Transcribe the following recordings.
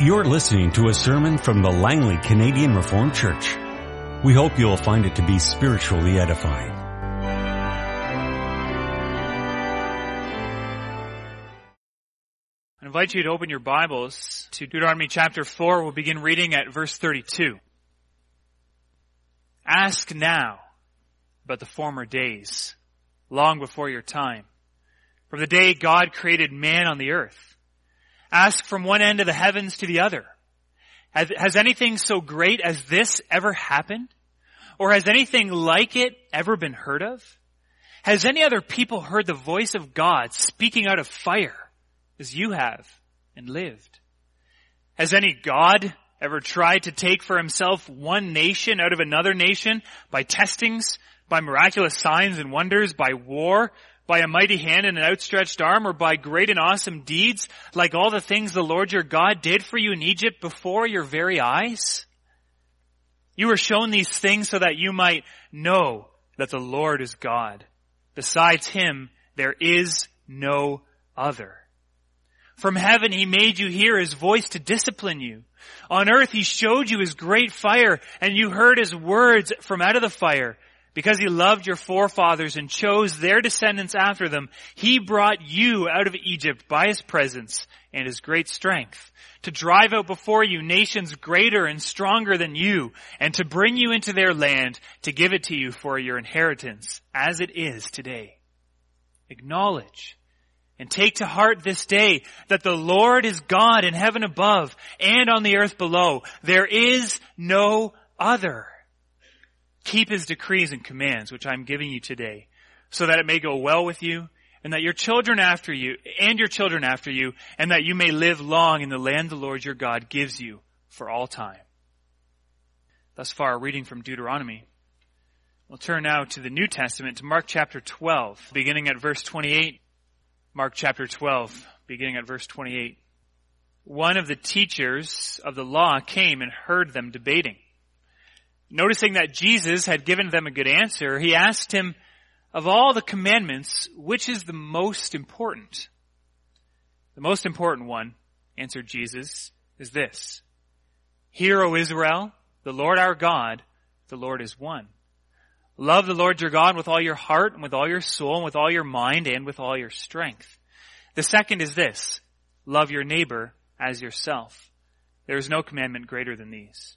You're listening to a sermon from the Langley Canadian Reformed Church. We hope you'll find it to be spiritually edifying. I invite you to open your Bibles to Deuteronomy chapter 4. We'll begin reading at verse 32. Ask now about the former days, long before your time, from the day God created man on the earth. Ask from one end of the heavens to the other. Has, has anything so great as this ever happened? Or has anything like it ever been heard of? Has any other people heard the voice of God speaking out of fire as you have and lived? Has any God ever tried to take for himself one nation out of another nation by testings, by miraculous signs and wonders, by war, by a mighty hand and an outstretched arm, or by great and awesome deeds, like all the things the Lord your God did for you in Egypt before your very eyes? You were shown these things so that you might know that the Lord is God. Besides him, there is no other. From heaven he made you hear his voice to discipline you. On earth he showed you his great fire and you heard his words from out of the fire. Because he loved your forefathers and chose their descendants after them, he brought you out of Egypt by his presence and his great strength to drive out before you nations greater and stronger than you and to bring you into their land to give it to you for your inheritance as it is today. Acknowledge and take to heart this day that the Lord is God in heaven above and on the earth below. There is no other. Keep his decrees and commands, which I'm giving you today, so that it may go well with you, and that your children after you, and your children after you, and that you may live long in the land the Lord your God gives you for all time. Thus far, a reading from Deuteronomy. We'll turn now to the New Testament, to Mark chapter 12, beginning at verse 28. Mark chapter 12, beginning at verse 28. One of the teachers of the law came and heard them debating. Noticing that Jesus had given them a good answer, he asked him, of all the commandments, which is the most important? The most important one, answered Jesus, is this. Hear, O Israel, the Lord our God, the Lord is one. Love the Lord your God with all your heart and with all your soul and with all your mind and with all your strength. The second is this. Love your neighbor as yourself. There is no commandment greater than these.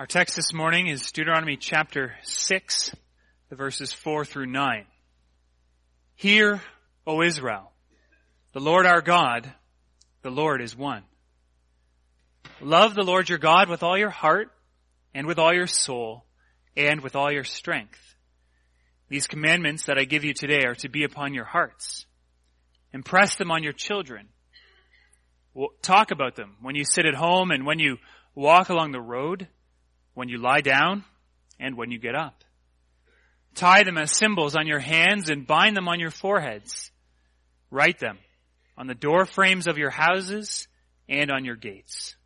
Our text this morning is Deuteronomy chapter 6, the verses 4 through 9. Hear, O Israel, the Lord our God, the Lord is one. Love the Lord your God with all your heart and with all your soul and with all your strength. These commandments that I give you today are to be upon your hearts. Impress them on your children. Talk about them when you sit at home and when you walk along the road when you lie down and when you get up. Tie them as symbols on your hands and bind them on your foreheads. Write them on the door frames of your houses and on your gates.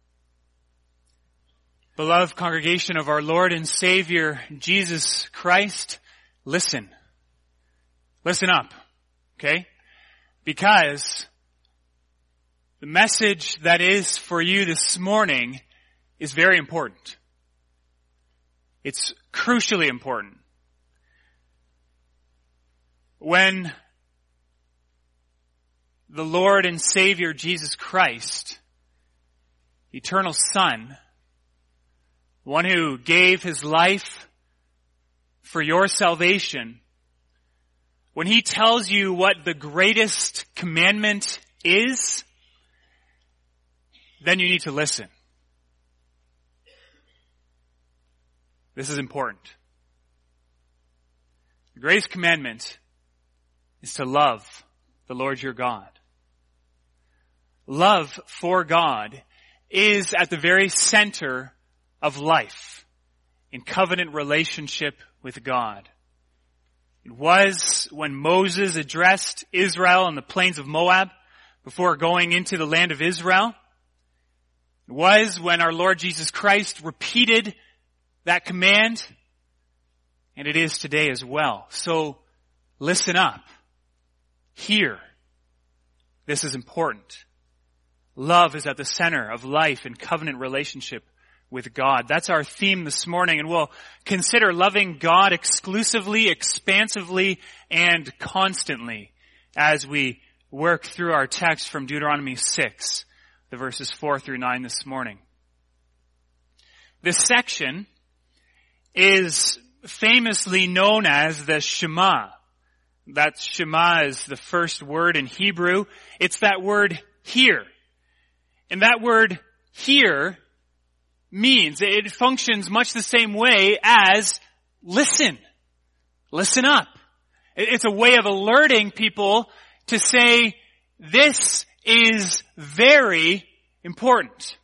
Beloved congregation of our Lord and Savior Jesus Christ, listen. Listen up. Okay? Because the message that is for you this morning is very important. It's crucially important. When the Lord and Savior Jesus Christ, eternal Son, one who gave his life for your salvation, when he tells you what the greatest commandment is, then you need to listen. This is important. The greatest commandment is to love the Lord your God. Love for God is at the very center of life in covenant relationship with God. It was when Moses addressed Israel on the plains of Moab before going into the land of Israel. It was when our Lord Jesus Christ repeated that command. And it is today as well. So listen up. Hear. This is important. Love is at the center of life and covenant relationship with God. That's our theme this morning and we'll consider loving God exclusively, expansively, and constantly as we work through our text from Deuteronomy 6, the verses 4 through 9 this morning. This section is famously known as the Shema. That Shema is the first word in Hebrew. It's that word here. And that word here means it functions much the same way as listen. Listen up. It's a way of alerting people to say, this is very important.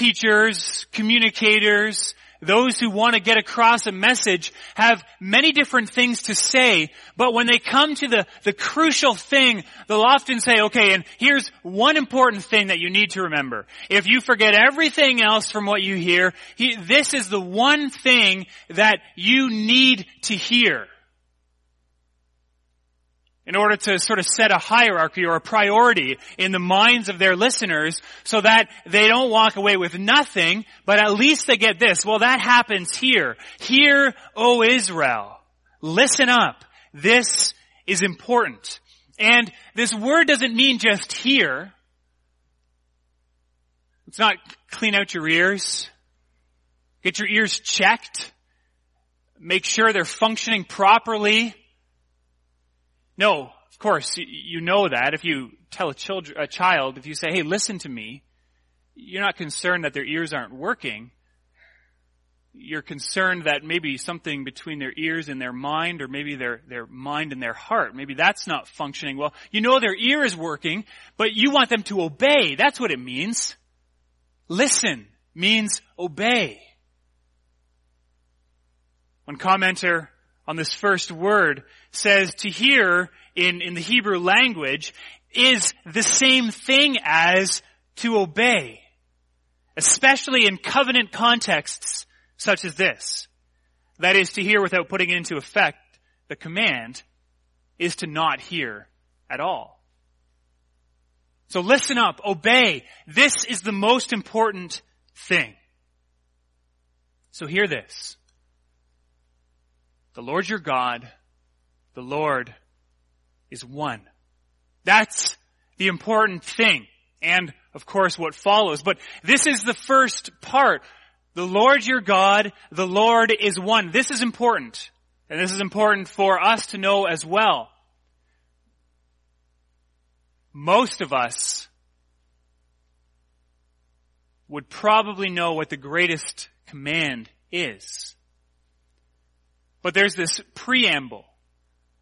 Teachers, communicators, those who want to get across a message have many different things to say, but when they come to the, the crucial thing, they'll often say, okay, and here's one important thing that you need to remember. If you forget everything else from what you hear, he, this is the one thing that you need to hear in order to sort of set a hierarchy or a priority in the minds of their listeners so that they don't walk away with nothing, but at least they get this. Well, that happens here. Here, O Israel. Listen up. This is important. And this word doesn't mean just hear. It's not clean out your ears. Get your ears checked. Make sure they're functioning properly. No, of course, you know that. If you tell a, child, a child, if you say, hey, listen to me, you're not concerned that their ears aren't working. You're concerned that maybe something between their ears and their mind, or maybe their, their mind and their heart, maybe that's not functioning well. You know their ear is working, but you want them to obey. That's what it means. Listen means obey. One commenter on this first word says to hear in, in the Hebrew language is the same thing as to obey. Especially in covenant contexts such as this. That is to hear without putting into effect. The command is to not hear at all. So listen up, obey. This is the most important thing. So hear this. The Lord your God, the Lord is one. That's the important thing. And of course what follows. But this is the first part. The Lord your God, the Lord is one. This is important. And this is important for us to know as well. Most of us would probably know what the greatest command is. But there's this preamble.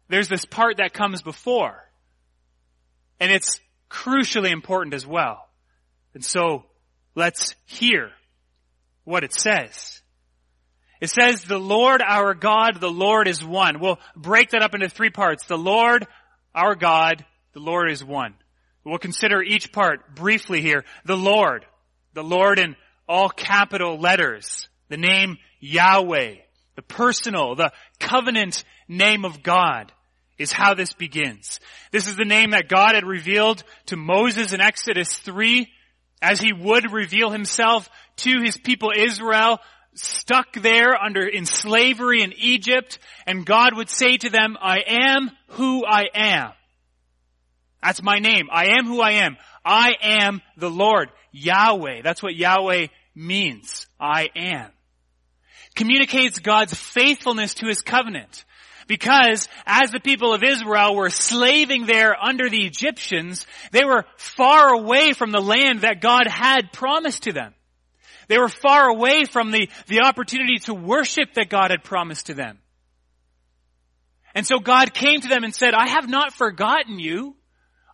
There's this part that comes before. And it's crucially important as well. And so, let's hear what it says. It says, the Lord our God, the Lord is one. We'll break that up into three parts. The Lord our God, the Lord is one. We'll consider each part briefly here. The Lord. The Lord in all capital letters. The name Yahweh the personal, the covenant name of God is how this begins. This is the name that God had revealed to Moses in Exodus 3 as he would reveal himself to his people Israel stuck there under in slavery in Egypt and God would say to them, I am who I am. That's my name. I am who I am. I am the Lord. Yahweh. That's what Yahweh means. I am communicates God's faithfulness to his covenant. Because as the people of Israel were slaving there under the Egyptians, they were far away from the land that God had promised to them. They were far away from the, the opportunity to worship that God had promised to them. And so God came to them and said, I have not forgotten you.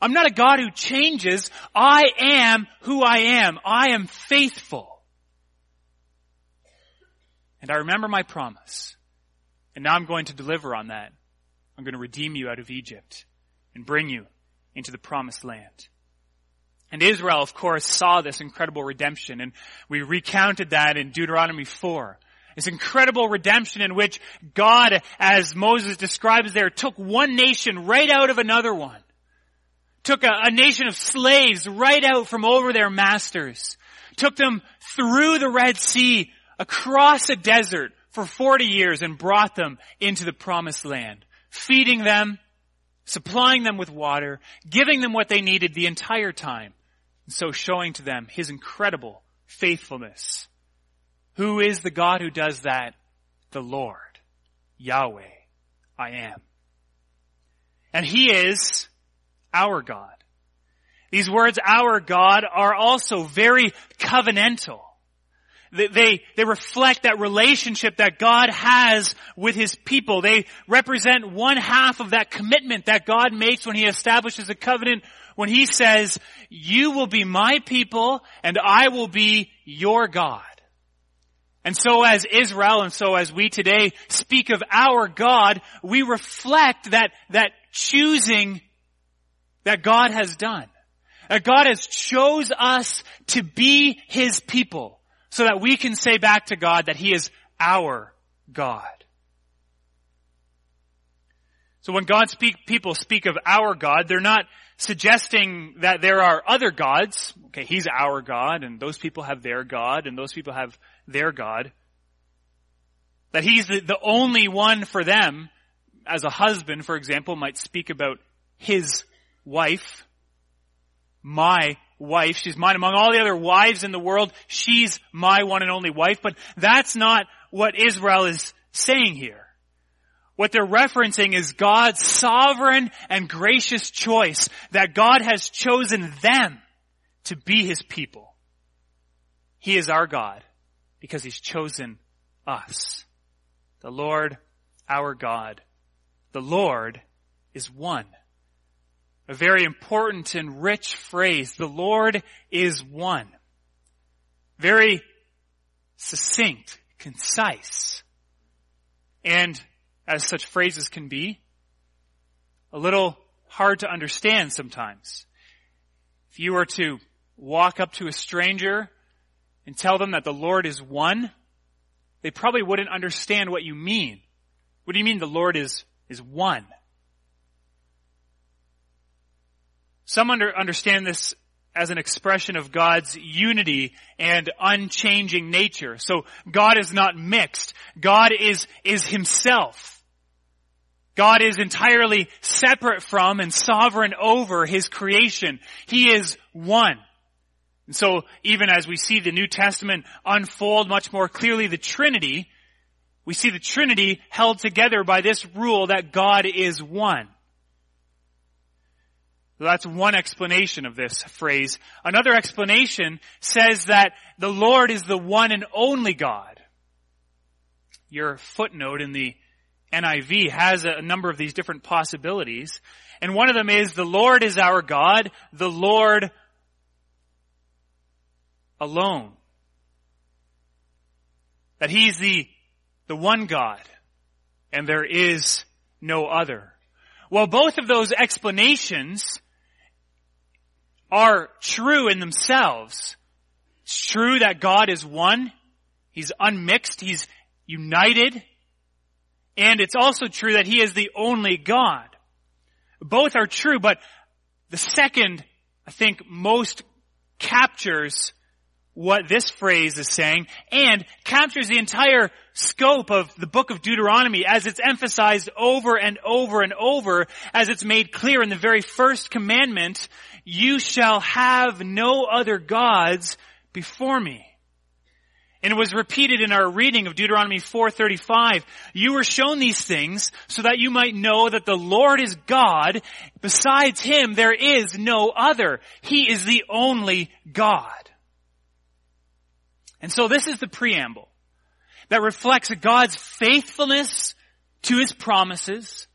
I'm not a God who changes. I am who I am. I am faithful. And I remember my promise. And now I'm going to deliver on that. I'm going to redeem you out of Egypt and bring you into the promised land. And Israel, of course, saw this incredible redemption and we recounted that in Deuteronomy 4. This incredible redemption in which God, as Moses describes there, took one nation right out of another one. Took a, a nation of slaves right out from over their masters. Took them through the Red Sea, across a desert for 40 years and brought them into the promised land. Feeding them, supplying them with water, giving them what they needed the entire time. And so showing to them His incredible faithfulness. Who is the God who does that? The Lord. Yahweh. I am. And He is our God. These words, our God, are also very covenantal. They, they reflect that relationship that God has with His people. They represent one half of that commitment that God makes when He establishes a covenant when He says, you will be my people and I will be your God. And so as Israel and so as we today speak of our God, we reflect that, that choosing that God has done. That God has chose us to be His people so that we can say back to God that He is our God. So when God speak, people speak of our God, they're not suggesting that there are other gods. Okay, He's our God and those people have their God and those people have their God. That He's the, the only one for them as a husband, for example, might speak about his wife, my wife. She's mine among all the other wives in the world. She's my one and only wife. But that's not what Israel is saying here. What they're referencing is God's sovereign and gracious choice that God has chosen them to be His people. He is our God because He's chosen us. The Lord, our God. The Lord is one a very important and rich phrase. The Lord is one. Very succinct, concise, and as such phrases can be, a little hard to understand sometimes. If you were to walk up to a stranger and tell them that the Lord is one, they probably wouldn't understand what you mean. What do you mean the Lord is, is one? Some under, understand this as an expression of God's unity and unchanging nature. So God is not mixed. God is, is himself. God is entirely separate from and sovereign over his creation. He is one. And so even as we see the New Testament unfold much more clearly the Trinity, we see the Trinity held together by this rule that God is one. That's one explanation of this phrase. Another explanation says that the Lord is the one and only God. Your footnote in the NIV has a number of these different possibilities. And one of them is the Lord is our God, the Lord alone. That He's the, the one God and there is no other. Well, both of those explanations are true in themselves. It's true that God is one. He's unmixed. He's united. And it's also true that He is the only God. Both are true, but the second, I think, most captures what this phrase is saying and captures the entire scope of the book of Deuteronomy as it's emphasized over and over and over as it's made clear in the very first commandment you shall have no other gods before me. And it was repeated in our reading of Deuteronomy 4:35. You were shown these things so that you might know that the Lord is God. Besides him there is no other. He is the only God. And so this is the preamble that reflects God's faithfulness to his promises,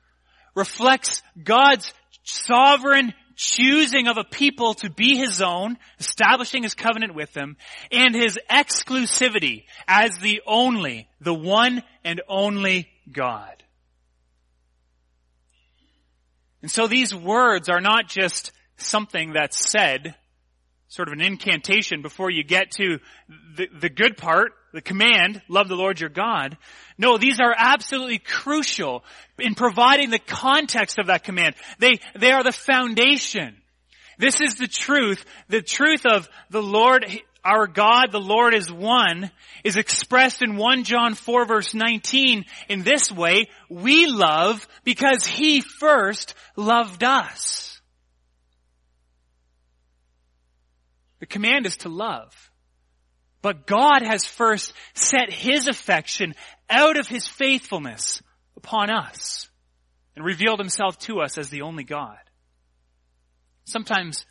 reflects God's sovereign choosing of a people to be his own, establishing his covenant with them, and his exclusivity as the only, the one and only God. And so these words are not just something that's said, sort of an incantation before you get to the, the good part, the command, love the Lord your God. No, these are absolutely crucial in providing the context of that command. They, they are the foundation. This is the truth. The truth of the Lord, our God, the Lord is one, is expressed in 1 John 4 verse 19 in this way, we love because He first loved us. The command is to love. But God has first set His affection out of His faithfulness upon us and revealed Himself to us as the only God. Sometimes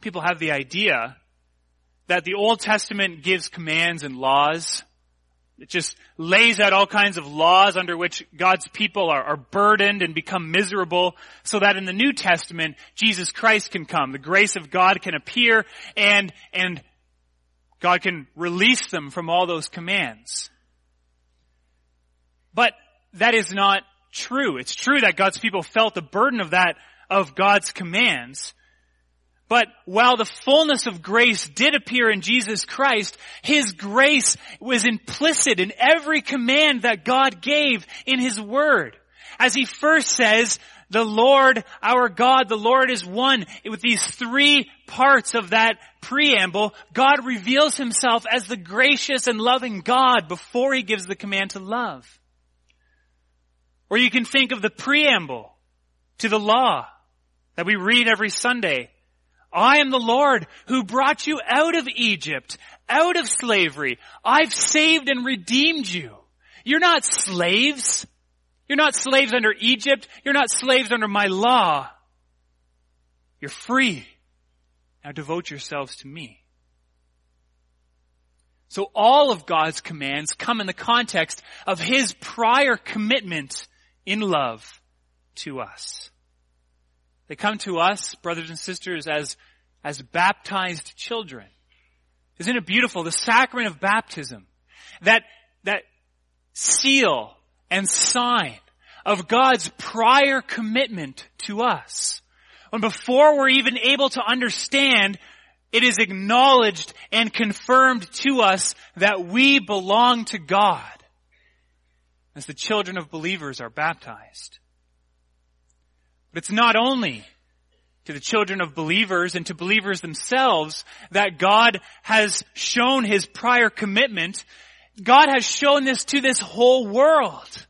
people have the idea that the Old Testament gives commands and laws. It just lays out all kinds of laws under which God's people are, are, burdened and become miserable so that in the New Testament, Jesus Christ can come. The grace of God can appear and, and God can release them from all those commands. But that is not true. It's true that God's people felt the burden of that, of God's commands. But while the fullness of grace did appear in Jesus Christ, His grace was implicit in every command that God gave in His Word. As He first says, the Lord, our God, the Lord is one. With these three parts of that preamble, God reveals Himself as the gracious and loving God before He gives the command to love. Or you can think of the preamble to the law that we read every Sunday. I am the Lord who brought you out of Egypt, out of slavery. I've saved and redeemed you. You're not slaves. You're not slaves under Egypt. You're not slaves under my law. You're free. Now devote yourselves to me. So all of God's commands come in the context of His prior commitment in love to us. They come to us, brothers and sisters, as, as baptized children. Isn't it beautiful? The sacrament of baptism. That, that seal and sign of God's prior commitment to us. When before we're even able to understand, it is acknowledged and confirmed to us that we belong to God as the children of believers are baptized. But it's not only to the children of believers and to believers themselves that God has shown his prior commitment. God has shown this to this whole world.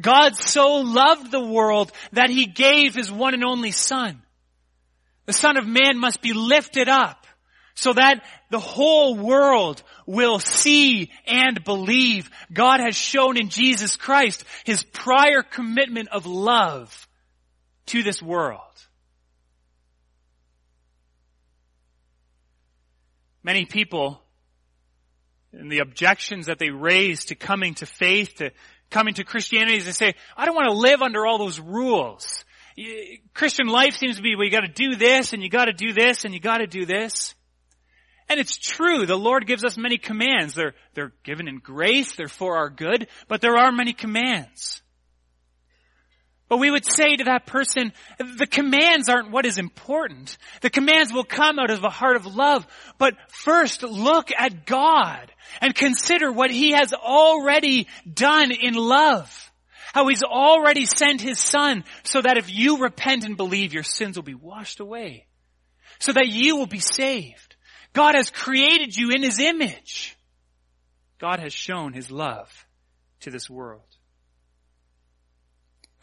God so loved the world that he gave his one and only son. The son of man must be lifted up so that the whole world will see and believe God has shown in Jesus Christ his prior commitment of love to this world. Many people, and the objections that they raise to coming to faith, to coming to Christianity, is they say, I don't want to live under all those rules. Christian life seems to be, well, you gotta do this, and you gotta do this, and you gotta do this. And it's true, the Lord gives us many commands. They're, they're given in grace, they're for our good, but there are many commands. But we would say to that person, the commands aren't what is important. The commands will come out of a heart of love. But first look at God and consider what He has already done in love. How He's already sent His Son so that if you repent and believe, your sins will be washed away. So that you will be saved. God has created you in His image. God has shown His love to this world.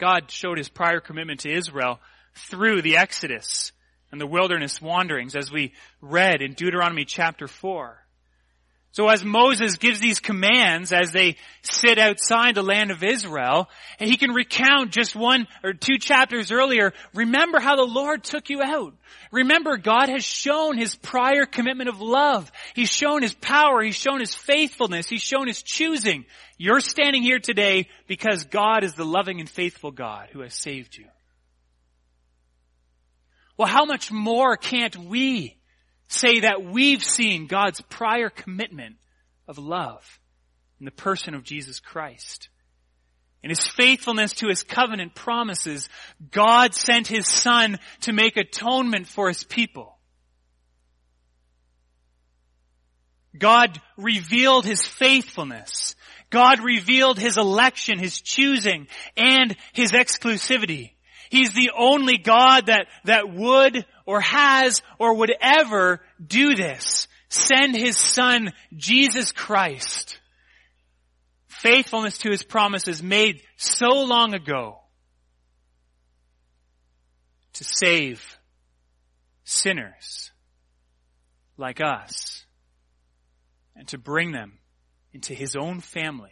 God showed his prior commitment to Israel through the Exodus and the wilderness wanderings as we read in Deuteronomy chapter 4. So as Moses gives these commands as they sit outside the land of Israel, and he can recount just one or two chapters earlier, remember how the Lord took you out. Remember God has shown his prior commitment of love. He's shown his power. He's shown his faithfulness. He's shown his choosing. You're standing here today because God is the loving and faithful God who has saved you. Well, how much more can't we say that we've seen God's prior commitment of love in the person of Jesus Christ? In his faithfulness to his covenant promises, God sent his son to make atonement for his people. God revealed his faithfulness. God revealed his election, his choosing, and his exclusivity. He's the only God that, that would or has or would ever do this. Send his son, Jesus Christ. Faithfulness to his promises made so long ago to save sinners like us and to bring them into his own family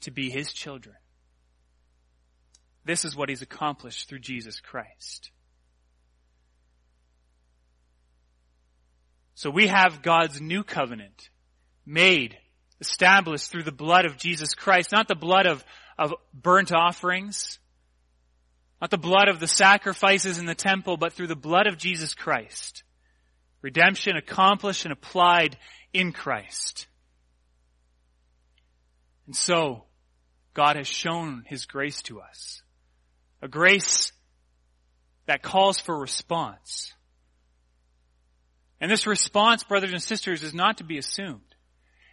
to be his children. This is what he's accomplished through Jesus Christ. So we have God's new covenant made, established through the blood of Jesus Christ, not the blood of, of burnt offerings, not the blood of the sacrifices in the temple, but through the blood of Jesus Christ. Redemption accomplished and applied in Christ. And so, God has shown His grace to us. A grace that calls for response. And this response, brothers and sisters, is not to be assumed.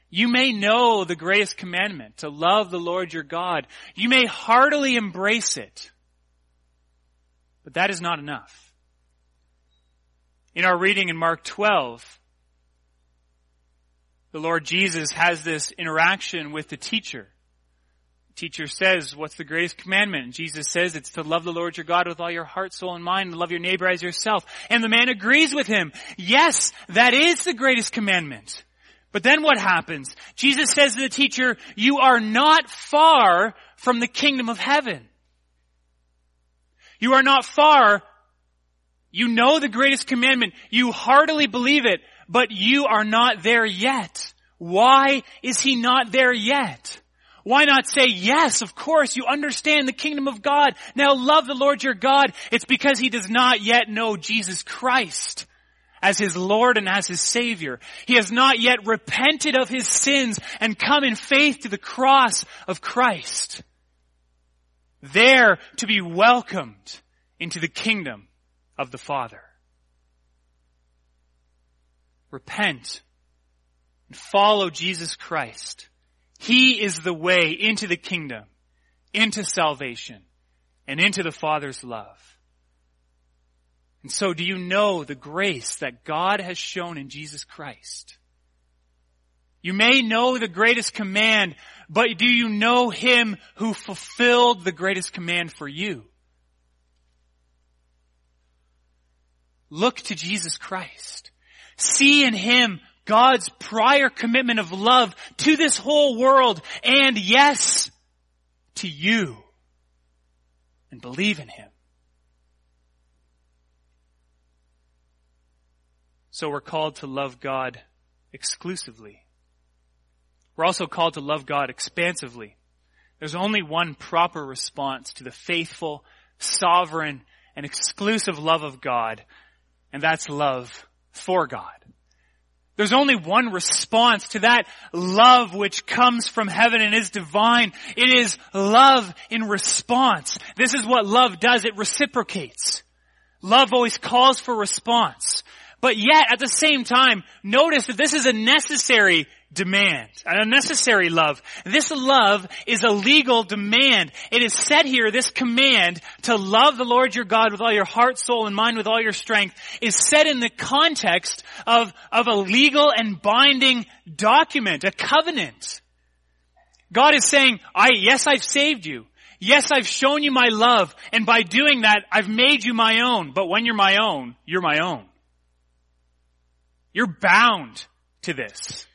You may know the greatest commandment, to love the Lord your God. You may heartily embrace it. But that is not enough. In our reading in Mark 12, the Lord Jesus has this interaction with the teacher teacher says, what's the greatest commandment? And Jesus says it's to love the Lord your God with all your heart, soul, and mind, and love your neighbor as yourself. And the man agrees with him. Yes, that is the greatest commandment. But then what happens? Jesus says to the teacher, you are not far from the kingdom of heaven. You are not far. You know the greatest commandment. You heartily believe it, but you are not there yet. Why is he not there yet? Why not say, yes, of course, you understand the kingdom of God. Now love the Lord your God. It's because he does not yet know Jesus Christ as his Lord and as his Savior. He has not yet repented of his sins and come in faith to the cross of Christ. There to be welcomed into the kingdom of the Father. Repent and follow Jesus Christ he is the way into the kingdom, into salvation, and into the Father's love. And so do you know the grace that God has shown in Jesus Christ? You may know the greatest command, but do you know Him who fulfilled the greatest command for you? Look to Jesus Christ. See in Him God's prior commitment of love to this whole world and yes, to you. And believe in Him. So we're called to love God exclusively. We're also called to love God expansively. There's only one proper response to the faithful, sovereign, and exclusive love of God, and that's love for God. There's only one response to that love which comes from heaven and is divine. It is love in response. This is what love does. It reciprocates. Love always calls for response. But yet, at the same time, notice that this is a necessary demand, an unnecessary love. This love is a legal demand. It is set here, this command to love the Lord your God with all your heart, soul, and mind with all your strength is set in the context of, of a legal and binding document, a covenant. God is saying, I, yes, I've saved you. Yes, I've shown you my love, and by doing that, I've made you my own. But when you're my own, you're my own. You're bound to this.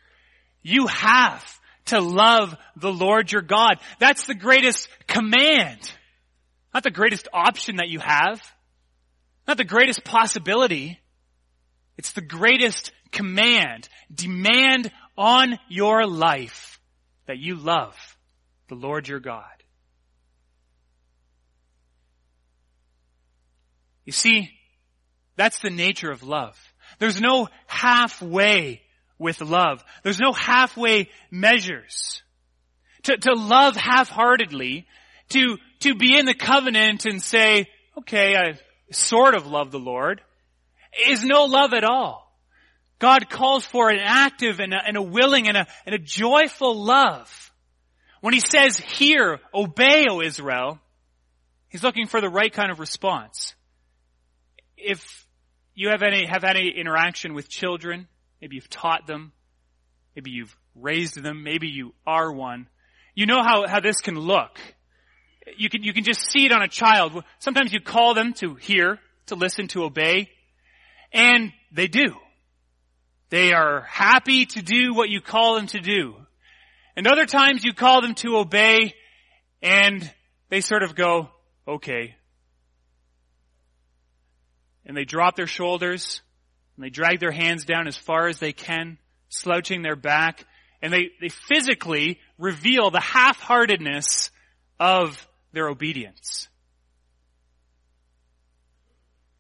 You have to love the Lord your God. That's the greatest command. Not the greatest option that you have. Not the greatest possibility. It's the greatest command. Demand on your life that you love the Lord your God. You see, That's the nature of love. There's no halfway with love. There's no halfway measures. To, to love half-heartedly, to, to be in the covenant and say, okay, I sort of love the Lord, is no love at all. God calls for an active and a, and a willing and a, and a joyful love. When he says, hear, obey, O Israel, he's looking for the right kind of response. If you have any, have any interaction with children, maybe you've taught them, maybe you've raised them, maybe you are one, you know how, how this can look. You can, you can just see it on a child. Sometimes you call them to hear, to listen, to obey, and they do. They are happy to do what you call them to do. And other times you call them to obey and they sort of go, okay. And they drop their shoulders and they drag their hands down as far as they can, slouching their back, and they, they physically reveal the half-heartedness of their obedience.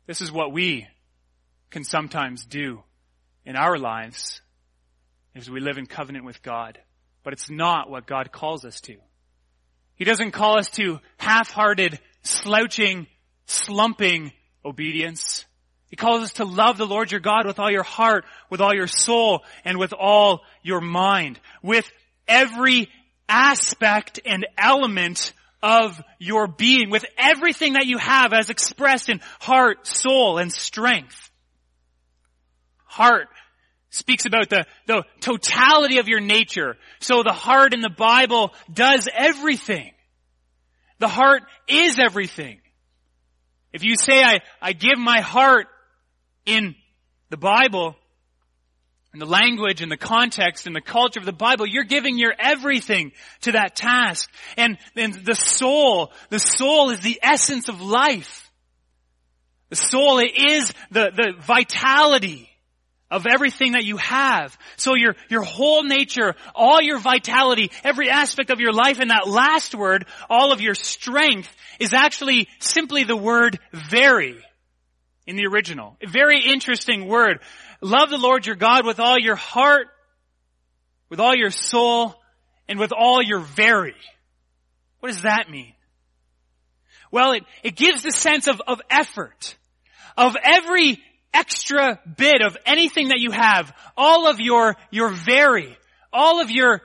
This is what we can sometimes do in our lives as we live in covenant with God. But it's not what God calls us to. He doesn't call us to half-hearted, slouching, slumping obedience. He calls us to love the Lord your God with all your heart, with all your soul, and with all your mind. With every aspect and element of your being, with everything that you have as expressed in heart, soul, and strength. Heart speaks about the, the totality of your nature. So the heart in the Bible does everything. The heart is everything. If you say, I, I give my heart in the Bible, in the language and the context and the culture of the Bible, you're giving your everything to that task. And, and the soul, the soul is the essence of life. The soul is the, the vitality of everything that you have. So your, your whole nature, all your vitality, every aspect of your life, and that last word, all of your strength, is actually simply the word very in the original. A very interesting word. Love the Lord your God with all your heart, with all your soul, and with all your very. What does that mean? Well, it, it gives the sense of, of effort. Of every extra bit of anything that you have, all of your, your very, all of your,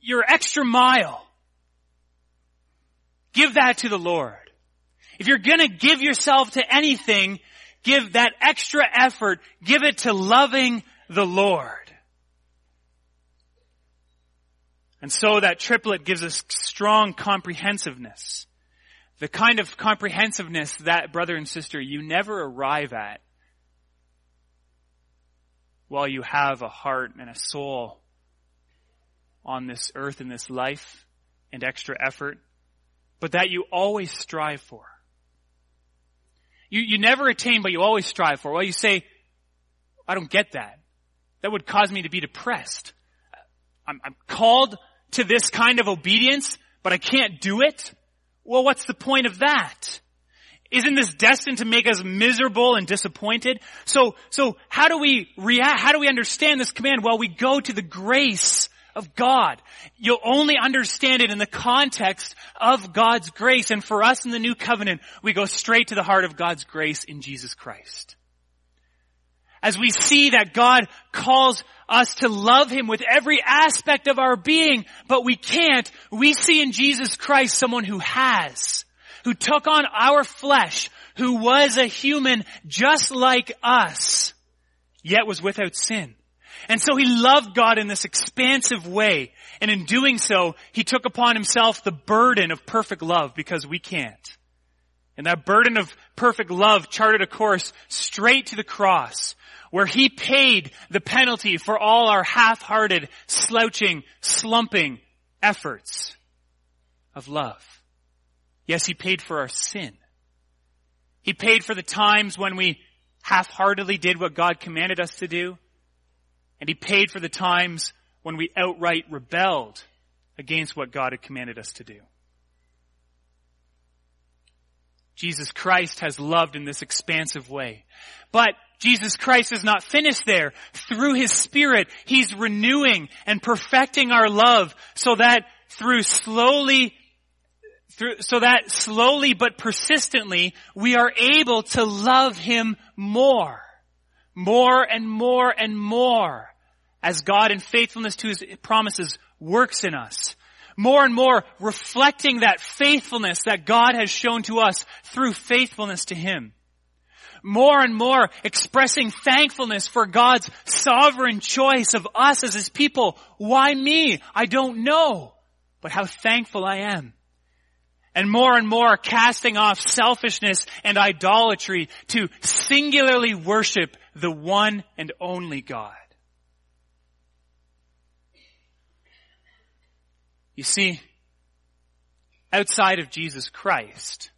your extra mile, give that to the Lord. If you're gonna give yourself to anything, give that extra effort, give it to loving the Lord. And so that triplet gives us strong comprehensiveness. The kind of comprehensiveness that, brother and sister, you never arrive at while you have a heart and a soul on this earth in this life and extra effort, but that you always strive for. You, you never attain, but you always strive for. Well, you say, I don't get that. That would cause me to be depressed. I'm, I'm called to this kind of obedience, but I can't do it. Well, what's the point of that? Isn't this destined to make us miserable and disappointed? So, so how do we react? How do we understand this command? Well, we go to the grace of God. You'll only understand it in the context of God's grace. And for us in the new covenant, we go straight to the heart of God's grace in Jesus Christ. As we see that God calls us to love Him with every aspect of our being, but we can't, we see in Jesus Christ someone who has who took on our flesh, who was a human just like us, yet was without sin. And so he loved God in this expansive way. And in doing so, he took upon himself the burden of perfect love because we can't. And that burden of perfect love charted a course straight to the cross where he paid the penalty for all our half-hearted, slouching, slumping efforts of love. Yes, He paid for our sin. He paid for the times when we half-heartedly did what God commanded us to do. And He paid for the times when we outright rebelled against what God had commanded us to do. Jesus Christ has loved in this expansive way. But Jesus Christ is not finished there. Through His Spirit, He's renewing and perfecting our love so that through slowly through, so that slowly but persistently we are able to love Him more. More and more and more as God in faithfulness to His promises works in us. More and more reflecting that faithfulness that God has shown to us through faithfulness to Him. More and more expressing thankfulness for God's sovereign choice of us as His people. Why me? I don't know. But how thankful I am and more and more casting off selfishness and idolatry to singularly worship the one and only God. You see, outside of Jesus Christ,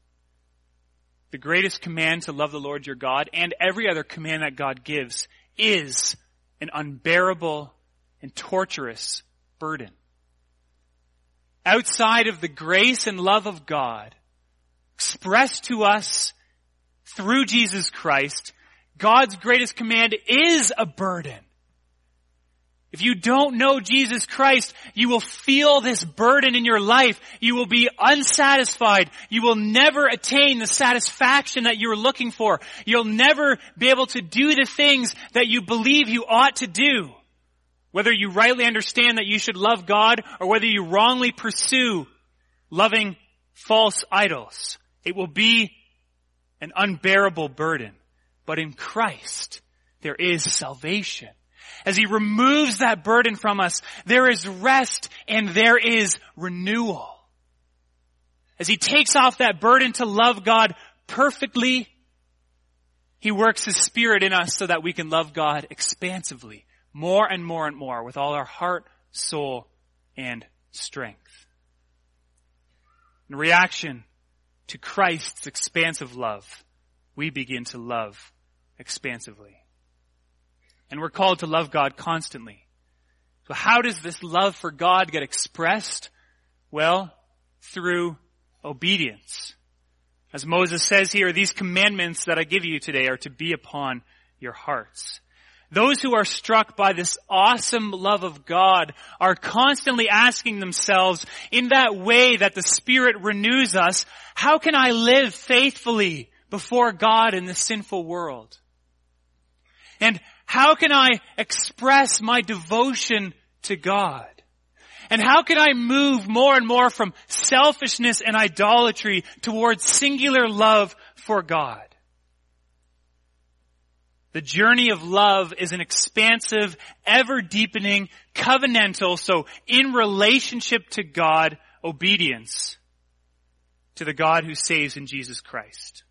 the greatest command to love the Lord your God and every other command that God gives is an unbearable and torturous burden outside of the grace and love of God expressed to us through Jesus Christ, God's greatest command is a burden. If you don't know Jesus Christ, you will feel this burden in your life. You will be unsatisfied. You will never attain the satisfaction that you're looking for. You'll never be able to do the things that you believe you ought to do. Whether you rightly understand that you should love God or whether you wrongly pursue loving false idols, it will be an unbearable burden. But in Christ, there is salvation. As He removes that burden from us, there is rest and there is renewal. As He takes off that burden to love God perfectly, He works His Spirit in us so that we can love God expansively more and more and more with all our heart, soul, and strength. In reaction to Christ's expansive love, we begin to love expansively. And we're called to love God constantly. So how does this love for God get expressed? Well, through obedience. As Moses says here, these commandments that I give you today are to be upon your hearts. Those who are struck by this awesome love of God are constantly asking themselves in that way that the Spirit renews us, how can I live faithfully before God in this sinful world? And how can I express my devotion to God? And how can I move more and more from selfishness and idolatry towards singular love for God? The journey of love is an expansive, ever deepening, covenantal, so in relationship to God, obedience to the God who saves in Jesus Christ.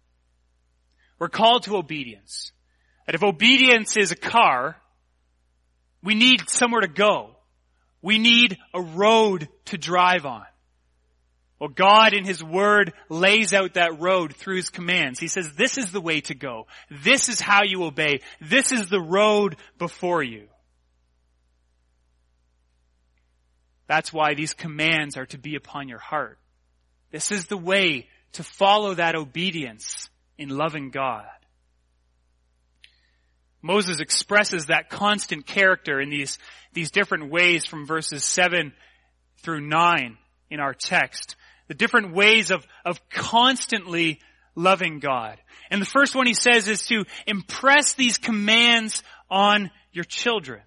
We're called to obedience. And if obedience is a car, we need somewhere to go. We need a road to drive on. Well, God in His Word lays out that road through His commands. He says, this is the way to go. This is how you obey. This is the road before you. That's why these commands are to be upon your heart. This is the way to follow that obedience in loving God. Moses expresses that constant character in these, these different ways from verses 7 through 9 in our text the different ways of, of constantly loving God. And the first one he says is to impress these commands on your children.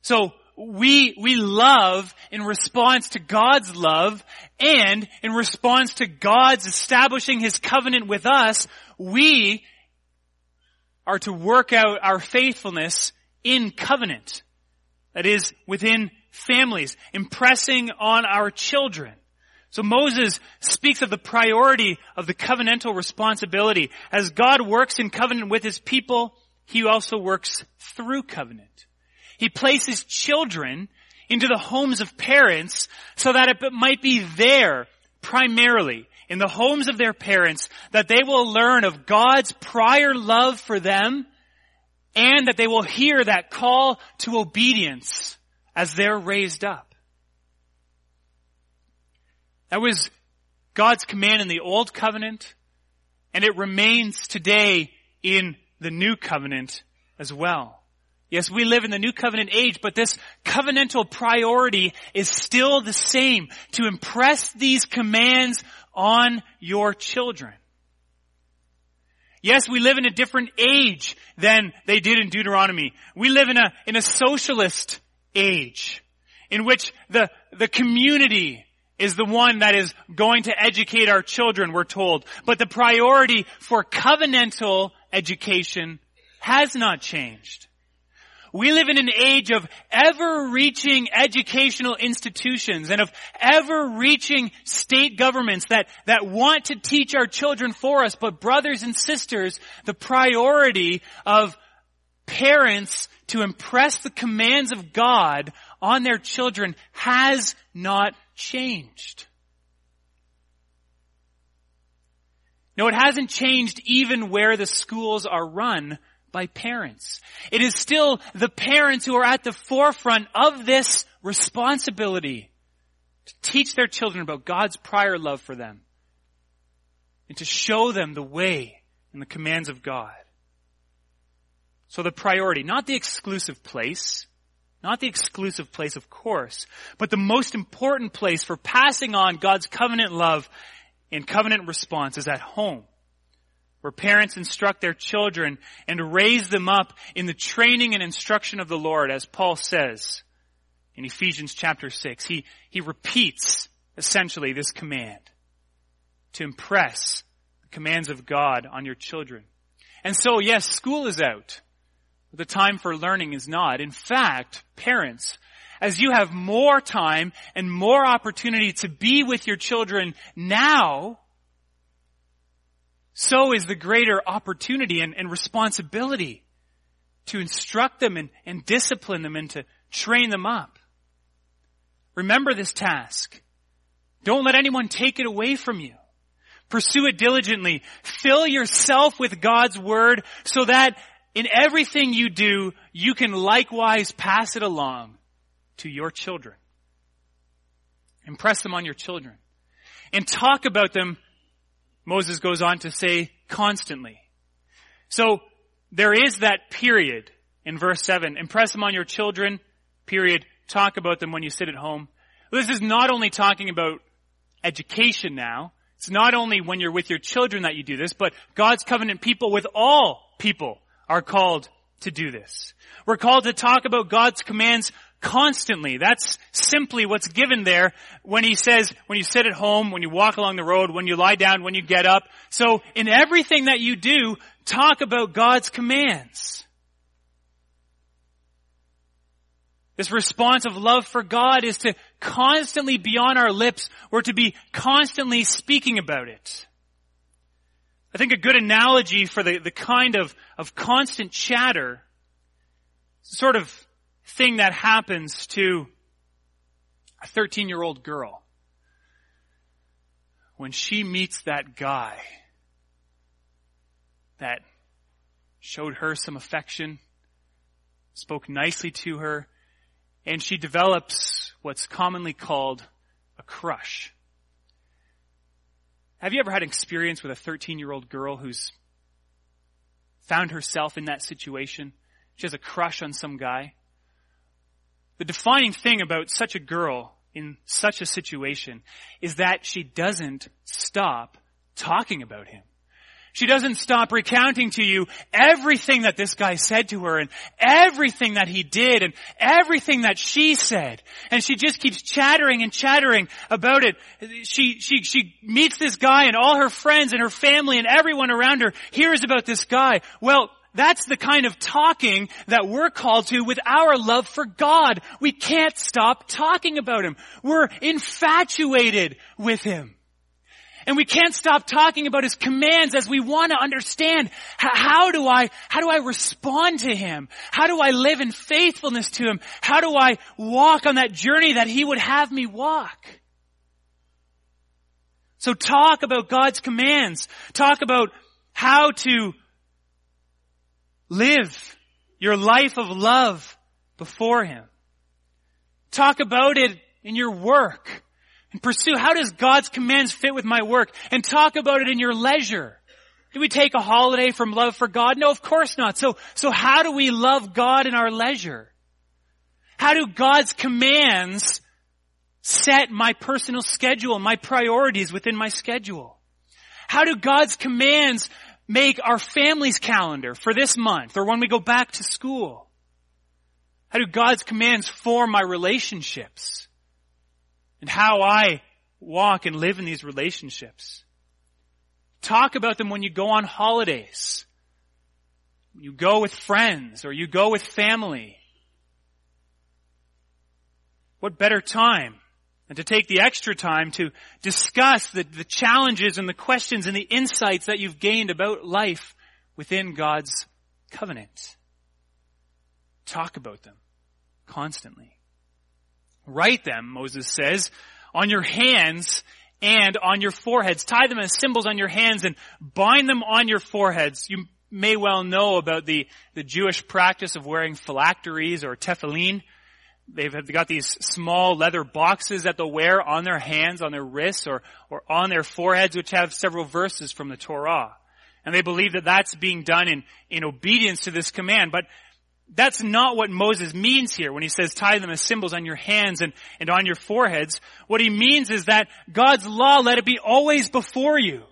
So we, we love in response to God's love and in response to God's establishing His covenant with us, we are to work out our faithfulness in covenant. That is, within families, impressing on our children. So Moses speaks of the priority of the covenantal responsibility. As God works in covenant with his people, he also works through covenant. He places children into the homes of parents so that it might be there primarily in the homes of their parents that they will learn of God's prior love for them and that they will hear that call to obedience as they're raised up. That was God's command in the old covenant, and it remains today in the new covenant as well. Yes, we live in the new covenant age, but this covenantal priority is still the same, to impress these commands on your children. Yes, we live in a different age than they did in Deuteronomy. We live in a, in a socialist age in which the, the community is the one that is going to educate our children, we're told. But the priority for covenantal education has not changed. We live in an age of ever-reaching educational institutions and of ever-reaching state governments that, that want to teach our children for us. But brothers and sisters, the priority of parents to impress the commands of God on their children has not changed. No, it hasn't changed even where the schools are run by parents. It is still the parents who are at the forefront of this responsibility to teach their children about God's prior love for them and to show them the way and the commands of God. So the priority, not the exclusive place, not the exclusive place, of course, but the most important place for passing on God's covenant love and covenant response is at home where parents instruct their children and raise them up in the training and instruction of the Lord, as Paul says in Ephesians chapter 6. He, he repeats essentially this command to impress the commands of God on your children. And so, yes, school is out. The time for learning is not. In fact, parents, as you have more time and more opportunity to be with your children now, so is the greater opportunity and, and responsibility to instruct them and, and discipline them and to train them up. Remember this task. Don't let anyone take it away from you. Pursue it diligently. Fill yourself with God's Word so that in everything you do, you can likewise pass it along to your children. Impress them on your children. And talk about them Moses goes on to say constantly. So there is that period in verse 7. Impress them on your children, period. Talk about them when you sit at home. This is not only talking about education now. It's not only when you're with your children that you do this, but God's covenant people with all people are called to do this. We're called to talk about God's commands constantly. That's simply what's given there when he says, when you sit at home, when you walk along the road, when you lie down, when you get up. So in everything that you do, talk about God's commands. This response of love for God is to constantly be on our lips or to be constantly speaking about it. I think a good analogy for the, the kind of, of constant chatter, sort of thing that happens to a 13 year old girl when she meets that guy that showed her some affection, spoke nicely to her, and she develops what's commonly called a crush. Have you ever had experience with a 13 year old girl who's found herself in that situation? She has a crush on some guy. The defining thing about such a girl in such a situation is that she doesn't stop talking about him. She doesn't stop recounting to you everything that this guy said to her and everything that he did and everything that she said. And she just keeps chattering and chattering about it. She, she, she meets this guy and all her friends and her family and everyone around her hears about this guy. Well, that's the kind of talking that we're called to with our love for God. We can't stop talking about Him. We're infatuated with Him. And we can't stop talking about His commands as we want to understand how do I, how do I respond to Him? How do I live in faithfulness to Him? How do I walk on that journey that He would have me walk? So talk about God's commands. Talk about how to Live your life of love before Him. Talk about it in your work. Pursue how does God's commands fit with my work? And talk about it in your leisure. Do we take a holiday from love for God? No, of course not. So, so how do we love God in our leisure? How do God's commands set my personal schedule, my priorities within my schedule? How do God's commands make our family's calendar for this month or when we go back to school? How do God's commands form my relationships and how I walk and live in these relationships? Talk about them when you go on holidays. You go with friends or you go with family. What better time and to take the extra time to discuss the, the challenges and the questions and the insights that you've gained about life within God's covenant. Talk about them constantly. Write them, Moses says, on your hands and on your foreheads. Tie them as symbols on your hands and bind them on your foreheads. You may well know about the, the Jewish practice of wearing phylacteries or tefillin. They've got these small leather boxes that they'll wear on their hands, on their wrists, or, or on their foreheads, which have several verses from the Torah. And they believe that that's being done in, in obedience to this command. But that's not what Moses means here when he says tie them as symbols on your hands and, and on your foreheads. What he means is that God's law, let it be always before you.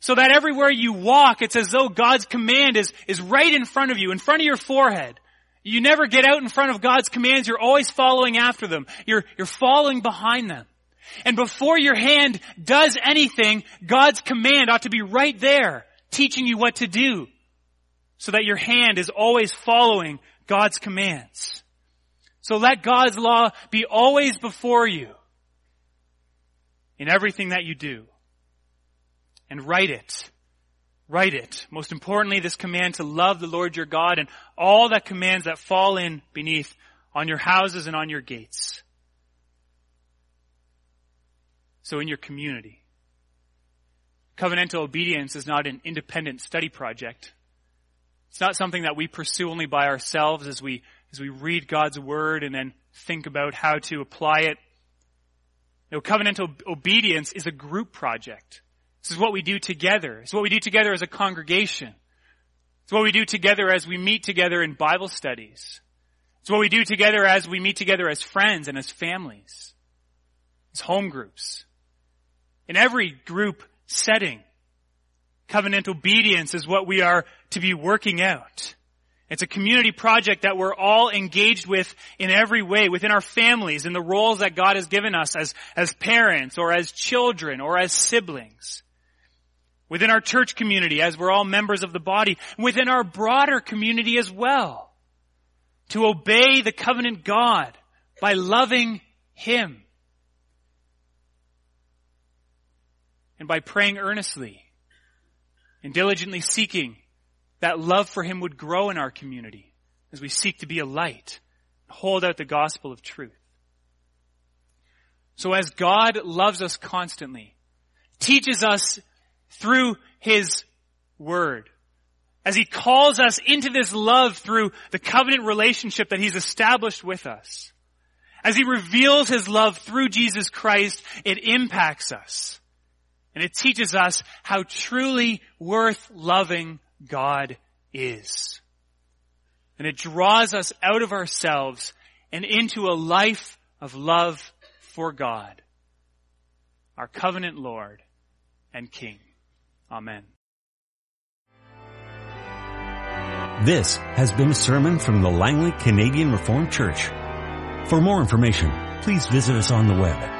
So that everywhere you walk, it's as though God's command is, is right in front of you, in front of your forehead. You never get out in front of God's commands. You're always following after them. You're, you're following behind them. And before your hand does anything, God's command ought to be right there, teaching you what to do. So that your hand is always following God's commands. So let God's law be always before you in everything that you do. And write it Write it. Most importantly, this command to love the Lord your God and all that commands that fall in beneath on your houses and on your gates. So in your community. Covenantal obedience is not an independent study project. It's not something that we pursue only by ourselves as we, as we read God's word and then think about how to apply it. No, covenantal obedience is a group project. This is what we do together. It's what we do together as a congregation. It's what we do together as we meet together in Bible studies. It's what we do together as we meet together as friends and as families. As home groups. In every group setting, covenant obedience is what we are to be working out. It's a community project that we're all engaged with in every way, within our families, in the roles that God has given us as, as parents or as children or as siblings within our church community as we're all members of the body, within our broader community as well. To obey the covenant God by loving Him. And by praying earnestly and diligently seeking that love for Him would grow in our community as we seek to be a light, and hold out the gospel of truth. So as God loves us constantly, teaches us through His Word. As He calls us into this love through the covenant relationship that He's established with us. As He reveals His love through Jesus Christ, it impacts us. And it teaches us how truly worth loving God is. And it draws us out of ourselves and into a life of love for God, our covenant Lord and King. Amen. This has been a sermon from the Langley Canadian Reformed Church. For more information, please visit us on the web